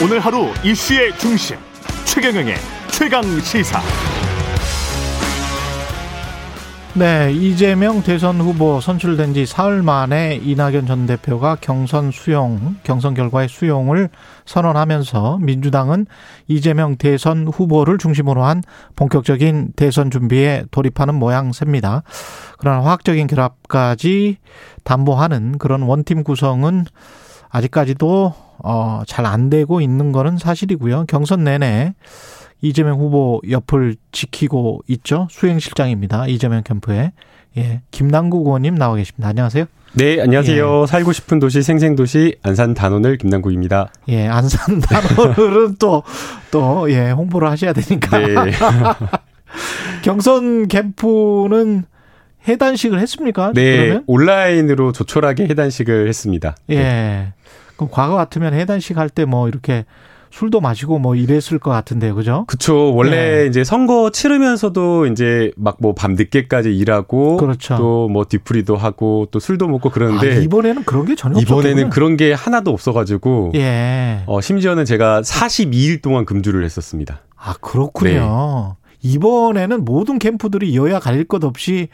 오늘 하루 이슈의 중심 최경영의 최강 시사. 네, 이재명 대선 후보 선출된 지 사흘 만에 이낙연 전 대표가 경선 수용, 경선 결과의 수용을 선언하면서 민주당은 이재명 대선 후보를 중심으로 한 본격적인 대선 준비에 돌입하는 모양새입니다. 그러나 화학적인 결합까지 담보하는 그런 원팀 구성은 아직까지도 어, 잘 안 되고 있는 거는 사실이고요. 경선 내내 이재명 후보 옆을 지키고 있죠. 수행실장입니다. 이재명 캠프에. 예. 김남국 의원님 나와 계십니다. 안녕하세요. 네, 안녕하세요. 예. 살고 싶은 도시 생생도시 안산 단원을 김남국입니다. 예, 안산 단원을은 또, 또, 예, 홍보를 하셔야 되니까. 네. 경선 캠프는 해단식을 했습니까? 네, 그러면? 온라인으로 조촐하게 해단식을 했습니다. 예. 네. 그럼 과거 같으면 해단식 할 때 뭐 이렇게 술도 마시고 뭐 이랬을 것 같은데요, 그죠? 그쵸. 원래 네. 이제 선거 치르면서도 이제 막 뭐 밤 늦게까지 일하고 그렇죠. 또뭐 뒤풀이도 하고 또 술도 먹고 그러는데 아, 이번에는 그런 게 전혀 이번에는 없었군요. 그런 게 하나도 없어가지고 예. 어, 심지어는 제가 42일 동안 금주를 했었습니다. 아 그렇군요. 네. 이번에는 모든 캠프들이 여야 가릴 것 없이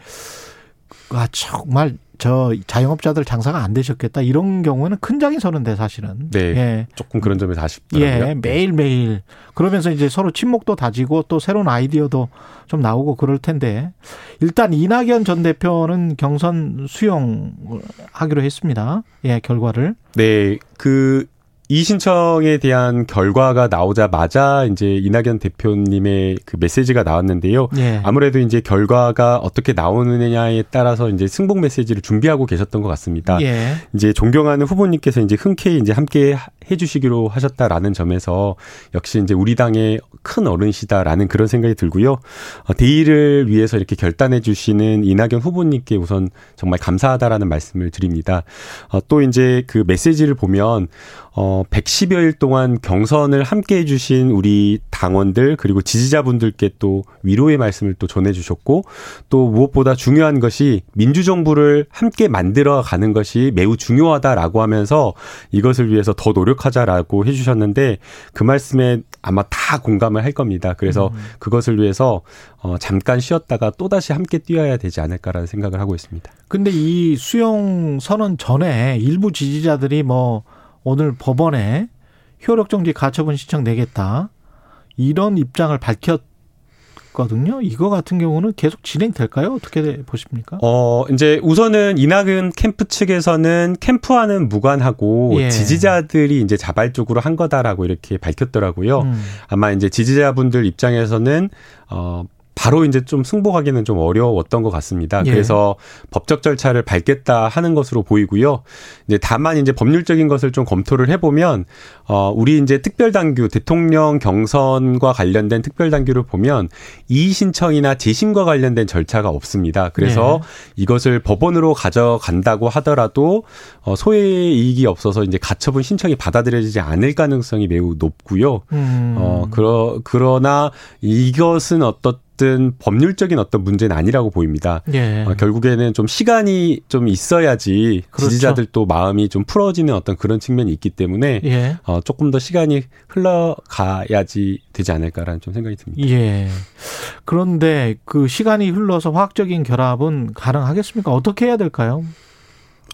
아 정말 저 자영업자들 장사가 안 되셨겠다. 이런 경우는 큰 장이 서는데 사실은. 네. 예. 조금 그런 점이 아쉽더라고요. 예 매일 매일. 그러면서 이제 서로 친목도 다지고 또 새로운 아이디어도 좀 나오고 그럴 텐데. 일단 이낙연 전 대표는 경선 수용하기로 했습니다. 예 결과를. 네그 이 신청에 대한 결과가 나오자마자 이제 이낙연 대표님의 그 메시지가 나왔는데요. 예. 아무래도 이제 결과가 어떻게 나오느냐에 따라서 이제 승복 메시지를 준비하고 계셨던 것 같습니다. 예. 이제 존경하는 후보님께서 이제 흔쾌히 이제 함께 해주시기로 하셨다라는 점에서 역시 이제 우리 당의 큰 어른이시다라는 그런 생각이 들고요. 어, 대의를 위해서 이렇게 결단해 주시는 이낙연 후보님께 우선 정말 감사하다라는 말씀을 드립니다. 어, 또 이제 그 메시지를 보면 어, 110여일 동안 경선을 함께 해주신 우리 당원들 그리고 지지자분들께 또 위로의 말씀을 또 전해주셨고 또 무엇보다 중요한 것이 민주정부를 함께 만들어 가는 것이 매우 중요하다라고 하면서 이것을 위해서 더 노력하자라고 해주셨는데 그 말씀에 아마 다 공감을 할 겁니다. 그래서 음. 그것을 위해서 어, 잠깐 쉬었다가 또다시 함께 뛰어야 되지 않을까라는 생각을 하고 있습니다. 근데 이 수용 선언 전에 일부 지지자들이 뭐 오늘 법원에 효력정지 가처분 신청 내겠다. 이런 입장을 밝혔거든요. 이거 같은 경우는 계속 진행될까요? 어떻게 보십니까? 어, 이제 우선은 이낙은 캠프 측에서는 캠프와는 무관하고 예. 지지자들이 이제 자발적으로 한 거다라고 이렇게 밝혔더라고요. 음. 아마 이제 지지자분들 입장에서는 어 바로 이제 좀 승복하기는 좀 어려웠던 것 같습니다. 예. 그래서 법적 절차를 밟겠다 하는 것으로 보이고요. 이제 다만 이제 법률적인 것을 좀 검토를 해보면 어 우리 이제 특별당규 대통령 경선과 관련된 특별당규를 보면 이의 신청이나 재심과 관련된 절차가 없습니다. 그래서 예. 이것을 법원으로 가져간다고 하더라도 어 소외 이익이 없어서 이제 가처분 신청이 받아들여지지 않을 가능성이 매우 높고요. 음. 어 그러 그러나 이것은 어떤 어떤 법률적인 어떤 문제는 아니라고 보입니다. 예. 어, 결국에는 좀 시간이 좀 있어야지 그렇죠. 지지자들도 마음이 좀 풀어지는 어떤 그런 측면이 있기 때문에 예. 어, 조금 더 시간이 흘러가야지 되지 않을까라는 좀 생각이 듭니다. 예. 그런데 그 시간이 흘러서 화학적인 결합은 가능하겠습니까? 어떻게 해야 될까요?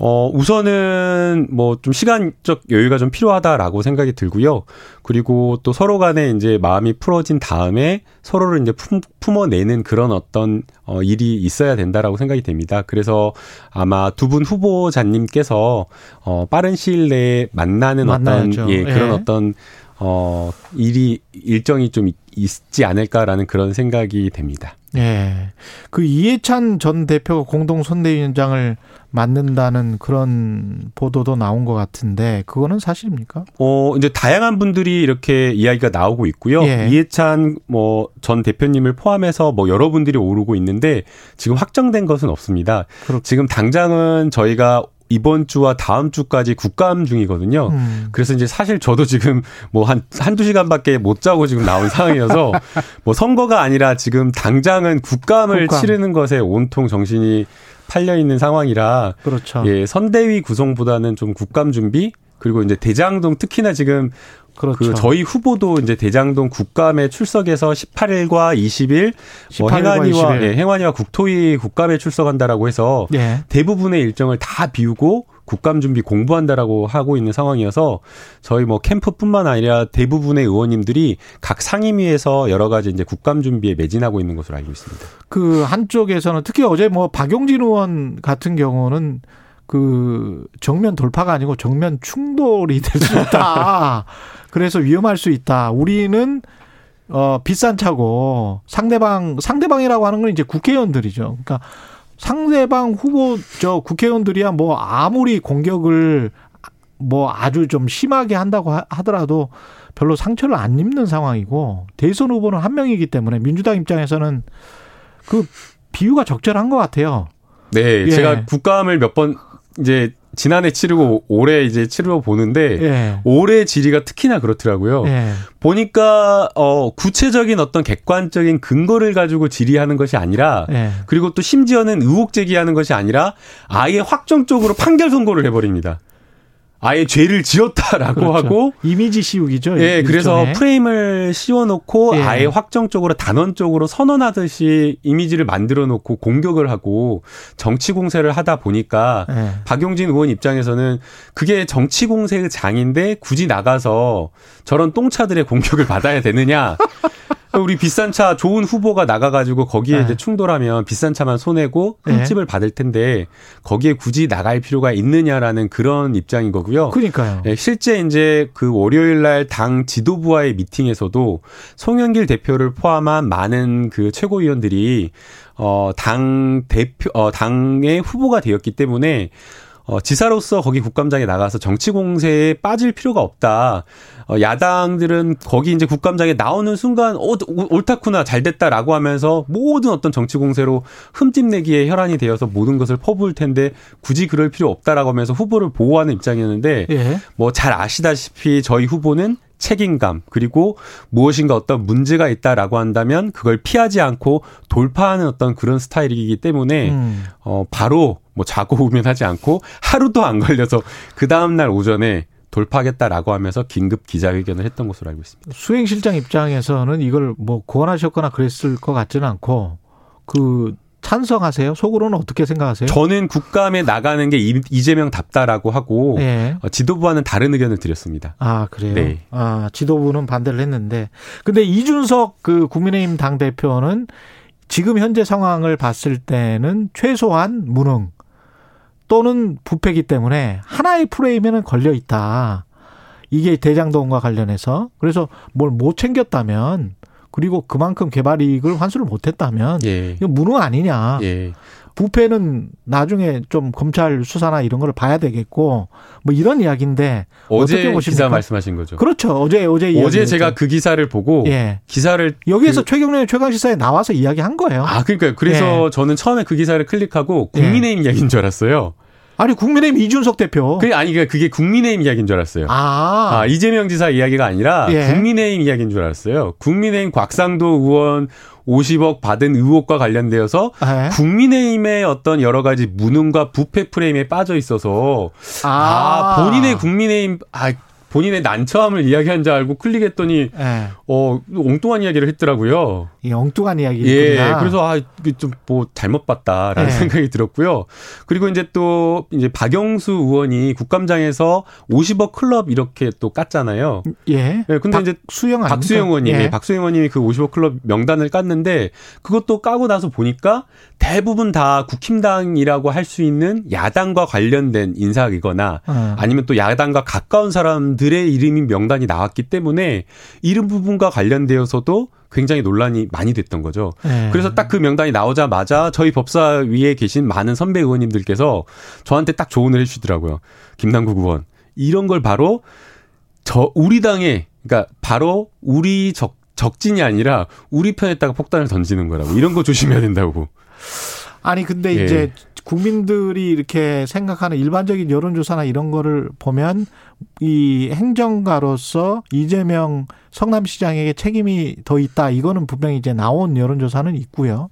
어, 우선은 뭐 좀 시간적 여유가 좀 필요하다라고 생각이 들고요. 그리고 또 서로 간에 이제 마음이 풀어진 다음에 서로를 이제 품, 품어내는 그런 어떤 어, 일이 있어야 된다라고 생각이 됩니다. 그래서 아마 두 분 후보자님께서 어, 빠른 시일 내에 만나는 만나야죠. 어떤 예, 그런 예. 어떤 어, 일이 일정이 좀 있지 않을까라는 그런 생각이 됩니다. 예. 그 이해찬 전 대표가 공동 선대위원장을 맡는다는 그런 보도도 나온 것 같은데 그거는 사실입니까? 어 이제 다양한 분들이 이렇게 이야기가 나오고 있고요. 예. 이해찬 뭐 전 대표님을 포함해서 뭐 여러분들이 오르고 있는데 지금 확정된 것은 없습니다. 그렇 지금 당장은 저희가 이번 주와 다음 주까지 국감 중이거든요. 음. 그래서 이제 사실 저도 지금 뭐 한, 한두 시간밖에 못 자고 지금 나온 상황이어서 뭐 선거가 아니라 지금 당장은 국감을 국감. 치르는 것에 온통 정신이 팔려 있는 상황이라 그렇죠. 예, 선대위 구성보다는 좀 국감 준비 그리고 이제 대장동 특히나 지금 그렇죠. 그 저희 후보도 이제 대장동 국감에 출석해서 18일과 20일 18일과 뭐 행안위와 20일. 예, 행안위와 국토위 국감에 출석한다라고 해서 예. 대부분의 일정을 다 비우고 국감 준비 공부한다라고 하고 있는 상황이어서 저희 뭐 캠프뿐만 아니라 대부분의 의원님들이 각 상임위에서 여러 가지 이제 국감 준비에 매진하고 있는 것으로 알고 있습니다. 그 한쪽에서는 특히 어제 뭐 박용진 의원 같은 경우는 그 정면 돌파가 아니고 정면 충돌이 될 수 있다. 그래서 위험할 수 있다. 우리는 어 비싼 차고 상대방 상대방이라고 하는 건 이제 국회의원들이죠. 그러니까 상대방 후보 저 국회의원들이야 뭐 아무리 공격을 뭐 아주 좀 심하게 한다고 하더라도 별로 상처를 안 입는 상황이고 대선 후보는 한 명이기 때문에 민주당 입장에서는 그 비유가 적절한 것 같아요. 네, 예. 제가 국감을 몇 번 이제 지난해 치르고 올해 이제 치르고 보는데 예. 올해 질의가 특히나 그렇더라고요. 예. 보니까 어 구체적인 어떤 객관적인 근거를 가지고 질의하는 것이 아니라 예. 그리고 또 심지어는 의혹 제기하는 것이 아니라 아예 확정적으로 판결 선고를 해버립니다. 아예 죄를 지었다라고 그렇죠. 하고 이미지 씌우기죠. 예, 일종의. 그래서 프레임을 씌워놓고 예. 아예 확정적으로 단언적으로 선언하듯이 이미지를 만들어놓고 공격을 하고 정치 공세를 하다 보니까 예. 박용진 의원 입장에서는 그게 정치 공세의 장인데 굳이 나가서 저런 똥차들의 공격을 받아야 되느냐 우리 비싼 차 좋은 후보가 나가가지고 거기에 네. 이제 충돌하면 비싼 차만 손해고 흠집을 네. 받을 텐데 거기에 굳이 나갈 필요가 있느냐라는 그런 입장인 거고요. 그러니까요. 네, 실제 이제 그 월요일 날 당 지도부와의 미팅에서도 송영길 대표를 포함한 많은 그 최고위원들이 어 당 대표 어 당의 후보가 되었기 때문에 어, 지사로서 거기 국감장에 나가서 정치 공세에 빠질 필요가 없다. 어, 야당들은 거기 이제 국감장에 나오는 순간 어, 옳다구나 잘 됐다라고 하면서 모든 어떤 정치 공세로 흠집 내기에 혈안이 되어서 모든 것을 퍼부을 텐데 굳이 그럴 필요 없다라고 하면서 후보를 보호하는 입장이었는데 예. 뭐잘 아시다시피 저희 후보는 책임감 그리고 무엇인가 어떤 문제가 있다라고 한다면 그걸 피하지 않고 돌파하는 어떤 그런 스타일이기 때문에 음. 어 바로 뭐 자고 우면하지 않고 하루도 안 걸려서 그 다음 날 오전에 돌파하겠다라고 하면서 긴급 기자회견을 했던 것으로 알고 있습니다. 수행실장 입장에서는 이걸 뭐 고안하셨거나 그랬을 것 같지는 않고 그 찬성하세요? 속으로는 어떻게 생각하세요? 저는 국감에 나가는 게 이재명 답다라고 하고 네. 지도부와는 다른 의견을 드렸습니다. 아 그래요? 네. 아 지도부는 반대를 했는데 근데 이준석 그 국민의힘 당 대표는 지금 현재 상황을 봤을 때는 최소한 무능 또는 부패기 때문에 하나의 프레임에는 걸려 있다. 이게 대장동과 관련해서 그래서 뭘 못 챙겼다면 그리고 그만큼 개발 이익을 환수를 못했다면 예. 이거 무능 아니냐. 예. 부패는 나중에 좀 검찰 수사나 이런 걸 봐야 되겠고 뭐 이런 이야기인데 어제? 기사 말씀하신 거죠. 그렇죠. 어제 어제 어제 제가 그 기사를 보고 예. 기사를 여기에서 그, 최경련 최강 시사에 나와서 이야기한 거예요. 아 그러니까 그래서 예. 저는 처음에 그 기사를 클릭하고 국민의힘 예. 이야기인 줄 알았어요. 아니 국민의힘 이준석 대표. 그 아니 그게 국민의힘 이야기인 줄 알았어요. 아, 아 이재명 지사 이야기가 아니라 예. 국민의힘 이야기인 줄 알았어요. 국민의힘 곽상도 의원 50억 받은 의혹과 관련되어서 에? 예. 국민의힘의 어떤 여러 가지 무능과 부패 프레임에 빠져 있어서 아, 아 본인의 국민의힘 아 본인의 난처함을 이야기한 줄 알고 클릭했더니 네. 어 엉뚱한 이야기를 했더라고요. 이 엉뚱한 이야기. 예. 그래서 아 이게 좀 뭐 잘못 봤다라는 네. 생각이 들었고요. 그리고 이제 또 이제 박영수 의원이 국감장에서 50억 클럽 이렇게 또 깠잖아요. 예. 네, 근데 이제 수영 박수영 의원님이 예. 박수영 의원님이 그 50억 클럽 명단을 깠는데 그것도 까고 나서 보니까 대부분 다 국힘당이라고 할 수 있는 야당과 관련된 인사이거나 어. 아니면 또 야당과 가까운 사람 들의 이름이 명단이 나왔기 때문에 이름 부분과 관련되어서도 굉장히 논란이 많이 됐던 거죠. 네. 그래서 딱 그 명단이 나오자마자 저희 법사위에 계신 많은 선배 의원님들께서 저한테 딱 조언을 해주시더라고요. 김남국 의원 이런 걸 바로 저 우리 당에 그러니까 바로 우리 적 적진이 아니라 우리 편에다가 폭탄을 던지는 거라고 이런 거 조심해야 된다고. 아니 근데 예. 이제 국민들이 이렇게 생각하는 일반적인 여론조사나 이런 거를 보면 이 행정가로서 이재명 성남시장에게 책임이 더 있다. 이거는 분명히 이제 나온 여론조사는 있고요.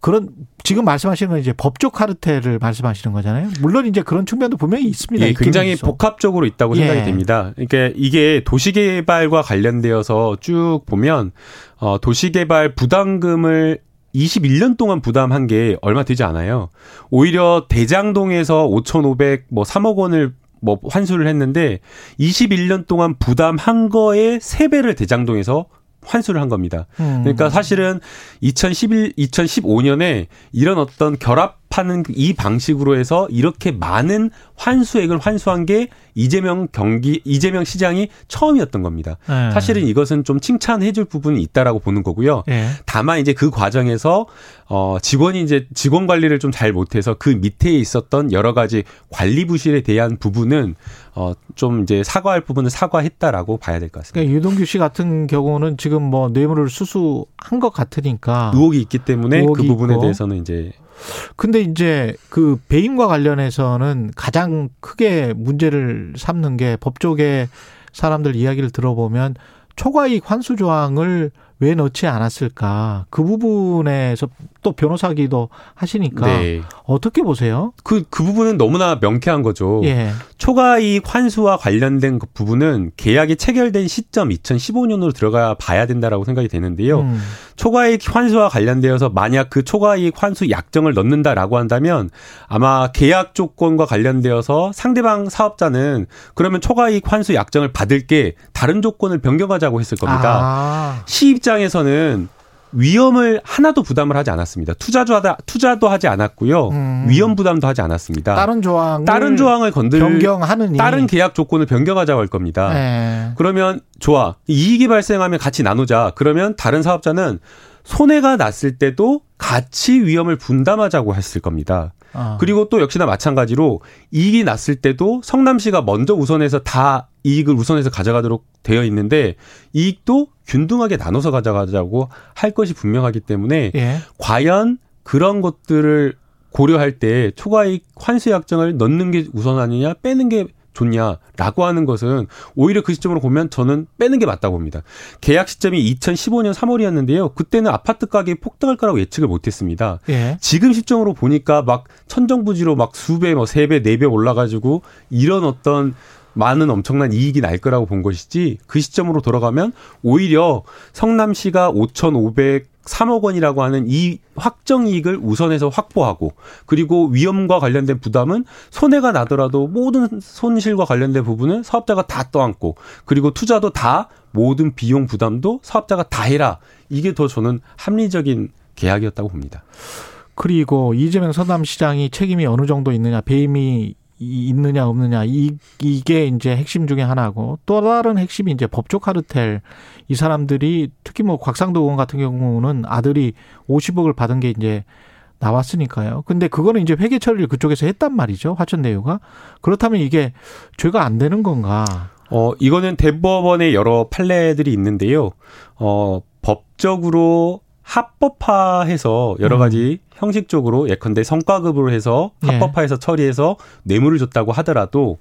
그런 지금 말씀하시는 건 이제 법적 카르텔을 말씀하시는 거잖아요. 물론 이제 그런 측면도 분명히 있습니다. 예, 굉장히 있어. 복합적으로 있다고 예. 생각이 됩니다. 그러니까 이게 도시개발과 관련되어서 쭉 보면 어 도시개발 부담금을 21년 동안 부담한 게 얼마 되지 않아요. 오히려 대장동에서 5,500, 뭐 3억 원을 뭐 환수를 했는데 21년 동안 부담한 거에 3배를 대장동에서 환수를 한 겁니다. 음. 그러니까 사실은 2011, 2015년에 이런 어떤 결합하는 이 방식으로 해서 이렇게 많은 환수액을 환수한 게 이재명 경기 이재명 시장이 처음이었던 겁니다. 네. 사실은 이것은 좀 칭찬해줄 부분이 있다라고 보는 거고요. 네. 다만 이제 그 과정에서 어 직원이 이제 직원 관리를 좀 잘 못해서 그 밑에 있었던 여러 가지 관리 부실에 대한 부분은 어 좀 이제 사과할 부분은 사과했다라고 봐야 될 것 같습니다. 그러니까 유동규 씨 같은 경우는 지금 뭐 뇌물을 수수한 것 같으니까 의혹이 있기 때문에 그 부분에 있고. 대해서는 이제 근데 이제 그 배임과 관련해서는 가장 크게 문제를 삼는 게 법조계 사람들 이야기를 들어보면 초과이익 환수 조항을 왜 넣지 않았을까? 그 부분에서 또 변호사기도 하시니까 네. 어떻게 보세요? 그, 그 부분은 너무나 명쾌한 거죠. 예. 초과이익 환수와 관련된 그 부분은 계약이 체결된 시점 2015년으로 들어가 봐야 된다라고 생각이 되는데요. 음. 초과이익 환수와 관련되어서 만약 그 초과이익 환수 약정을 넣는다라고 한다면 아마 계약 조건과 관련되어서 상대방 사업자는 그러면 초과이익 환수 약정을 받을 게 다른 조건을 변경하자고 했을 겁니다. 아. 시입 장에서는 위험을 하나도 부담을 하지 않았습니다. 투자도 하다 투자도 하지 않았고요. 음. 위험 부담도 하지 않았습니다. 다른 조항 다른 조항을 건들 변경하느니 다른 계약 조건을 변경하자고 할 겁니다. 네. 그러면 좋아 이익이 발생하면 같이 나누자. 그러면 다른 사업자는 손해가 났을 때도 같이 위험을 분담하자고 했을 겁니다. 아. 그리고 또 역시나 마찬가지로 이익이 났을 때도 성남시가 먼저 우선해서 다 이익을 우선해서 가져가도록 되어 있는데 이익도 균등하게 나눠서 가져가자고 할 것이 분명하기 때문에 예. 과연 그런 것들을 고려할 때 초과이익 환수 약정을 넣는 게 우선하느냐 빼는 게 좋냐라고 하는 것은 오히려 그 시점으로 보면 저는 빼는 게 맞다고 봅니다. 계약 시점이 2015년 3월이었는데요. 그때는 아파트 가격이 폭등할 거라고 예측을 못 했습니다. 예. 지금 시점으로 보니까 막 천정부지로 막 수배, 뭐 세 배, 네 배 올라가지고 이런 어떤 많은 엄청난 이익이 날 거라고 본 것이지 그 시점으로 돌아가면 오히려 성남시가 5,500 3억 원이라고 하는 이 확정 이익을 우선해서 확보하고 그리고 위험과 관련된 부담은 손해가 나더라도 모든 손실과 관련된 부분은 사업자가 다 떠안고 그리고 투자도 다 모든 비용 부담도 사업자가 다 해라. 이게 더 저는 합리적인 계약이었다고 봅니다. 그리고 이재명 서남시장이 책임이 어느 정도 있느냐 배임이 있느냐 없느냐 이 이게 이제 핵심 중에 하나고 또 다른 핵심이 이제 법조 카르텔 이 사람들이 특히 뭐 곽상도 의원 같은 경우는 아들이 50억을 받은 게 이제 나왔으니까요. 근데 그거는 이제 회계 처리를 그쪽에서 했단 말이죠. 화천대유가 그렇다면 이게 죄가 안 되는 건가? 어 이거는 대법원의 여러 판례들이 있는데요. 어 법적으로 합법화해서 여러 음. 가지 음. 형식적으로 예컨대 성과급으로 해서 예. 합법화해서 예. 처리해서 뇌물을 줬다고 하더라도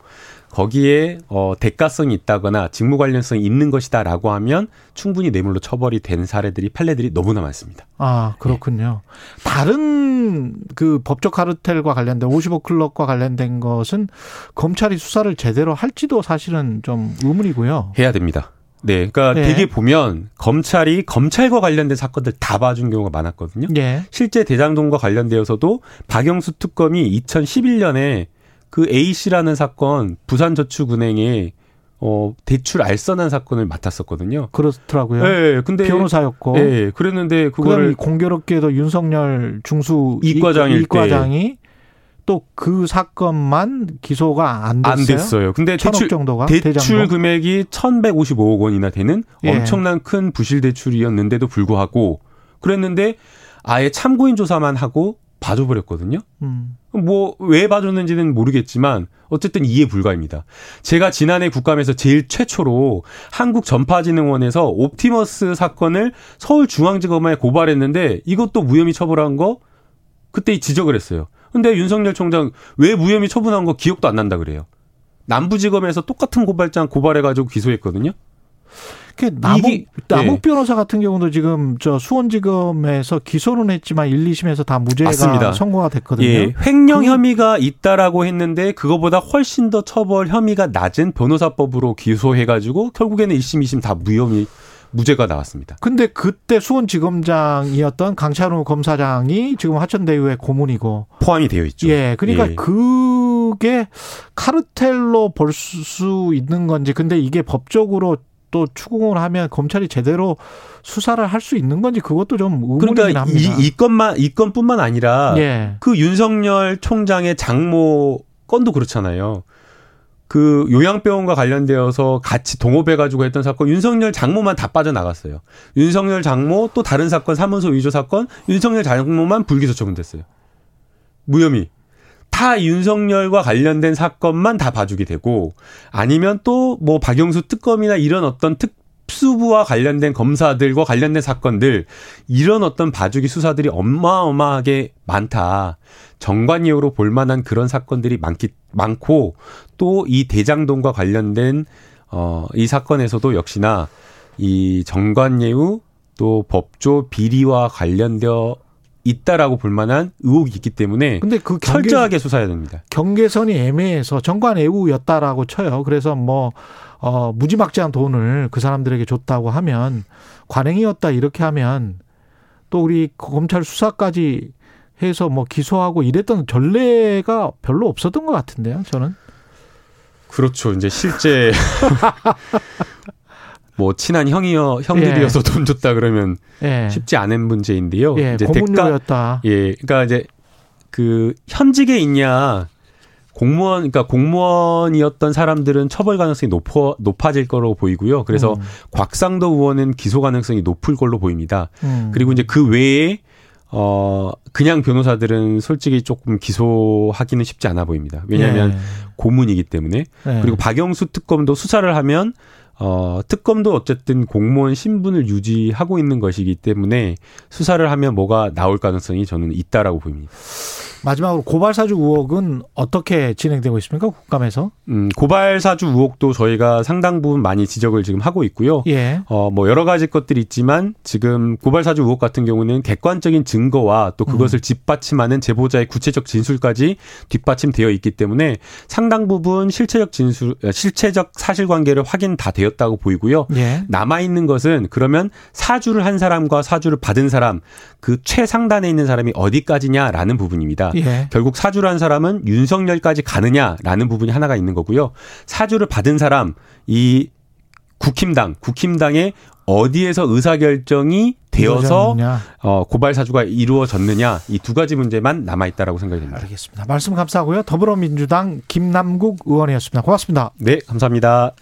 거기에 어 대가성이 있다거나 직무 관련성이 있는 것이다라고 하면 충분히 뇌물로 처벌이 된 사례들이 판례들이 너무나 많습니다. 아 그렇군요. 예. 다른 그 법적 카르텔과 관련된 55 클럽과 관련된 것은 검찰이 수사를 제대로 할지도 사실은 좀 의문이고요. 해야 됩니다. 네, 그러니까 네. 되게 보면 검찰이 검찰과 관련된 사건들 다 봐준 경우가 많았거든요. 네. 실제 대장동과 관련되어서도 박영수 특검이 2011년에 그 A 씨라는 사건 부산저축은행에 어 대출 알선한 사건을 맡았었거든요. 그렇더라고요. 네, 근데 변호사였고. 네, 그랬는데 그거를 공교롭게도 윤석열 중수 이과장일 이과장이 또 그 사건만 기소가 안 됐어요. 안 됐어요. 근데 대출 정도가 대출 대장동? 금액이 1,155억 원이나 되는 예. 엄청난 큰 부실 대출이었는데도 불구하고 그랬는데 아예 참고인 조사만 하고 봐줘 버렸거든요. 음. 뭐왜 봐줬는지는 모르겠지만 어쨌든 이해 불가입니다. 제가 지난해 국감에서 제일 최초로 한국전파진흥원에서 옵티머스 사건을 서울중앙지검에 고발했는데 이것도 무혐의 처벌한 거 그때 지적을 했어요. 근데 윤석열 총장 왜 무혐의 처분한 거 기억도 안 난다 그래요. 남부지검에서 똑같은 고발장 고발해가지고 기소했거든요. 특히 남욱, 이게, 남욱 네. 변호사 같은 경우도 지금 저 수원지검에서 기소는 했지만 1, 2심에서 다 무죄가 맞습니다. 선고가 됐거든요. 예, 횡령 그, 혐의가 있다라고 했는데 그거보다 훨씬 더 처벌 혐의가 낮은 변호사법으로 기소해가지고 결국에는 1심, 2심 다 무혐의 무죄가 나왔습니다. 근데 그때 수원지검장이었던 강찬우 검사장이 지금 화천대유의 고문이고 포함이 되어 있죠. 예, 그러니까 예. 그게 카르텔로 볼 수 있는 건지, 근데 이게 법적으로 또 추궁을 하면 검찰이 제대로 수사를 할 수 있는 건지 그것도 좀 의문이긴 그러니까 합니다. 이, 이 건만 이 건뿐만 아니라 예. 그 윤석열 총장의 장모 건도 그렇잖아요. 그 요양병원과 관련되어서 같이 동업해가지고 했던 사건 윤석열 장모만 다 빠져나갔어요. 윤석열 장모 또 다른 사건 사문서 위조 사건 윤석열 장모만 불기소 처분됐어요. 무혐의. 다 윤석열과 관련된 사건만 다 봐주게 되고 아니면 또 뭐 박영수 특검이나 이런 어떤 특 수부와 관련된 검사들과 관련된 사건들 이런 어떤 봐주기 수사들이 어마어마하게 많다. 정관예우로 볼 만한 그런 사건들이 많기 많고 또 이 대장동과 관련된 어이 사건에서도 역시나 이 정관예우 또 법조 비리와 관련되어 있다라고 볼 만한 의혹이 있기 때문에 근데 그 경계, 철저하게 수사해야 됩니다. 경계선이 애매해서 정관 애우였다라고 쳐요. 그래서 뭐 어, 무지막지한 돈을 그 사람들에게 줬다고 하면 관행이었다 이렇게 하면 또 우리 검찰 수사까지 해서 뭐 기소하고 이랬던 전례가 별로 없었던 것 같은데요, 저는. 그렇죠. 이제 실제 뭐 친한 형이여 형들이어서 예. 돈 줬다 그러면 예. 쉽지 않은 문제인데요. 예. 이제 고문료였다. 예, 그러니까 이제 그 현직에 있냐 공무원, 그러니까 공무원이었던 사람들은 처벌 가능성이 높아, 높아질 거로 보이고요. 그래서 음. 곽상도 의원은 기소 가능성이 높을 걸로 보입니다. 음. 그리고 이제 그 외에 어, 그냥 변호사들은 솔직히 조금 기소하기는 쉽지 않아 보입니다. 왜냐하면 네. 고문이기 때문에. 네. 그리고 박영수 특검도 수사를 하면 어, 특검도 어쨌든 공무원 신분을 유지하고 있는 것이기 때문에 수사를 하면 뭐가 나올 가능성이 저는 있다라고 보입니다. 마지막으로 고발 사주 의혹은 어떻게 진행되고 있습니까? 국감에서? 음, 고발 사주 의혹도 저희가 상당 부분 많이 지적을 지금 하고 있고요. 예. 어, 뭐 여러 가지 것들이 있지만 지금 고발 사주 의혹 같은 경우는 객관적인 증거와 또 그것을 음. 뒷받침하는 제보자의 구체적 진술까지 뒷받침되어 있기 때문에 상당 부분 실체적 진술, 어, 실체적 사실관계를 확인 다 되었다고 보이고요. 예. 남아 있는 것은 그러면 사주를 한 사람과 사주를 받은 사람 그 최상단에 있는 사람이 어디까지냐라는 부분입니다. 예. 결국 사주를 한 사람은 윤석열까지 가느냐라는 부분이 하나가 있는 거고요. 사주를 받은 사람 이 국힘당, 국힘당의 어디에서 의사결정이 되어서 어, 고발 사주가 이루어졌느냐 이 두 가지 문제만 남아 있다라고 생각이 됩니다. 알겠습니다. 말씀 감사하고요. 더불어민주당 김남국 의원이었습니다. 고맙습니다. 네, 감사합니다.